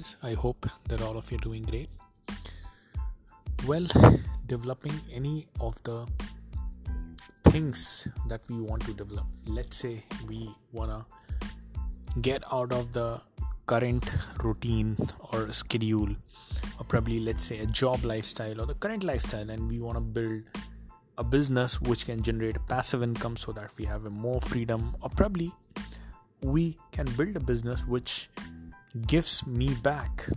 guys? I hope that all of you are doing great. Well, developing any of the things that we want to develop. Let's say we wanna get out of the current routine or schedule, or probably let's say a job lifestyle or the current lifestyle, and we wanna build a business which can generate passive income so that we have more freedom, or probably we can build a business which gives me back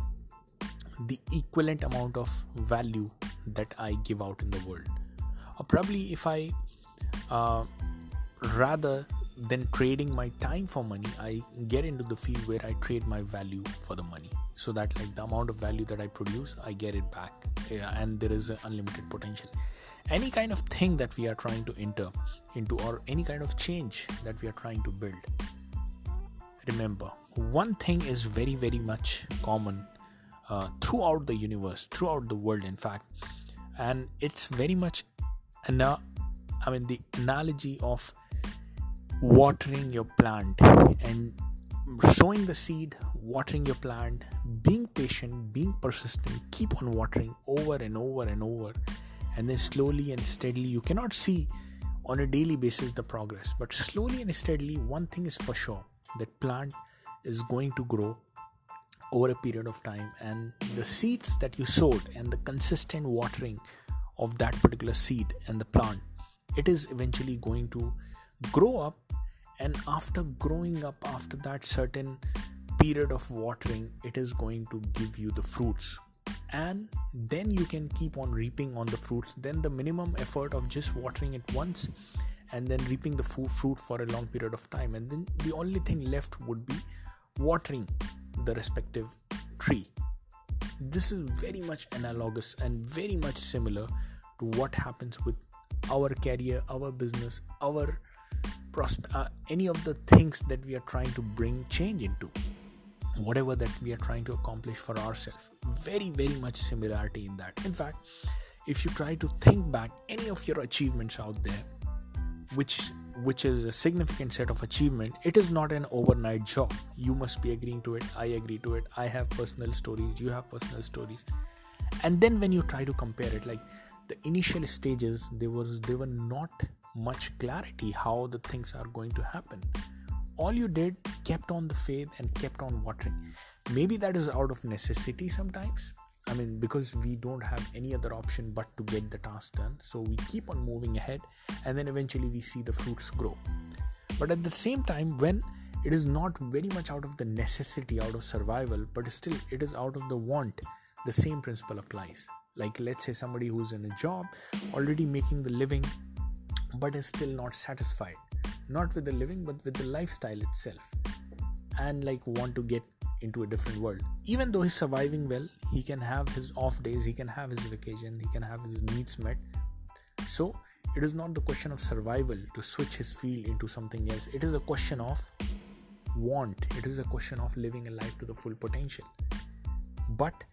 the equivalent amount of value that I give out in the world. Or probably if I uh, rather than trading my time for money, I get into the field where I trade my value for the money. So that like the amount of value that I produce, I get it back, yeah, and there is an unlimited potential. Any kind of thing that we are trying to enter into, or any kind of change that we are trying to build, remember one thing is very very much common uh, throughout the universe throughout the world in fact. And it's very much ana- i mean the analogy of watering your plant and sowing the seed watering your plant being patient being persistent keep on watering over and over and over. And then slowly and steadily you cannot see on a daily basis the progress but slowly and steadily one thing is for sure that plant is going to grow over a period of time and the seeds that you sowed and the consistent watering of that particular seed and the plant it is eventually going to grow up. And after growing up after that certain period of watering it is going to give you the fruits. And then you can keep on reaping on the fruits. Then the minimum effort of just watering it once and then reaping the fruit for a long period of time. And then the only thing left would be watering the respective tree. This is very much analogous and very much similar to what happens with our career our business our prosp- uh, any of the things that we are trying to bring change into. Whatever that we are trying to accomplish for ourselves. Very very much similarity in that. In fact if you try to think back any of your achievements out there which which is a significant set of achievement it is not an overnight job. You must be agreeing to it. I agree to it. I have personal stories. You have personal stories. And then when you try to compare it like the initial stages there was there were not much clarity how the things are going to happen. All you did kept on the faith and kept on watering. Maybe that is out of necessity sometimes I mean, because we don't have any other option but to get the task done. So we keep on moving ahead and then eventually we see the fruits grow. But at the same time, when it is not very much out of the necessity, out of survival, but still it is out of the want, the same principle applies. Like, let's say somebody who's in a job already making the living but is still not satisfied, not with the living but with the lifestyle itself, and like want to get into a different world. Even though he's surviving well, he can have his off days, he can have his vacation, he can have his needs met. So, it is not the question of survival to switch his field into something else. It is a question of want, it is a question of living a life to the full potential. But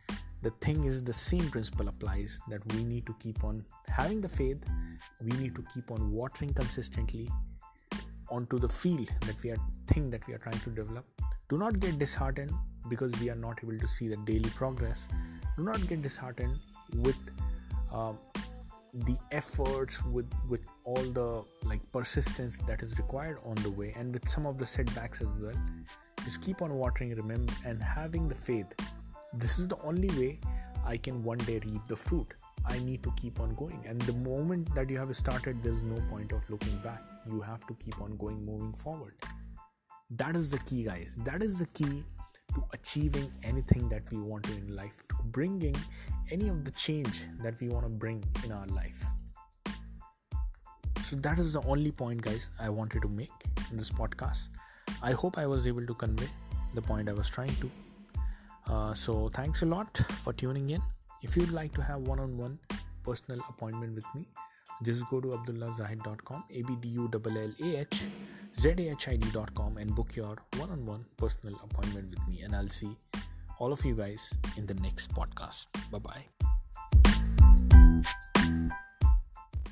the thing is, the same principle applies that we need to keep on having the faith, we need to keep on watering consistently onto the field that we are thing that we are trying to develop do not get disheartened because we are not able to see the daily progress. Do not get disheartened with uh, the efforts with with all the like persistence that is required on the way and with some of the setbacks as well. Just keep on watering remember and having the faith. This is the only way i can one day reap the fruit. I need to keep on going. And the moment that you have started there's no point of looking back. You have to keep on going moving forward that is the key guys. That is the key to achieving anything that we want to in life to bringing any of the change that we want to bring in our life. So that is the only point guys i wanted to make in this podcast. I hope i was able to convey the point i was trying to. Uh, so thanks a lot for tuning in. If you'd like to have one-on-one personal appointment with me just go to abdullahzahid.com a-b-d-u-l-l-a-h zahid.com and book your one-on-one personal appointment with me and i'll see all of you guys in the next podcast. Bye bye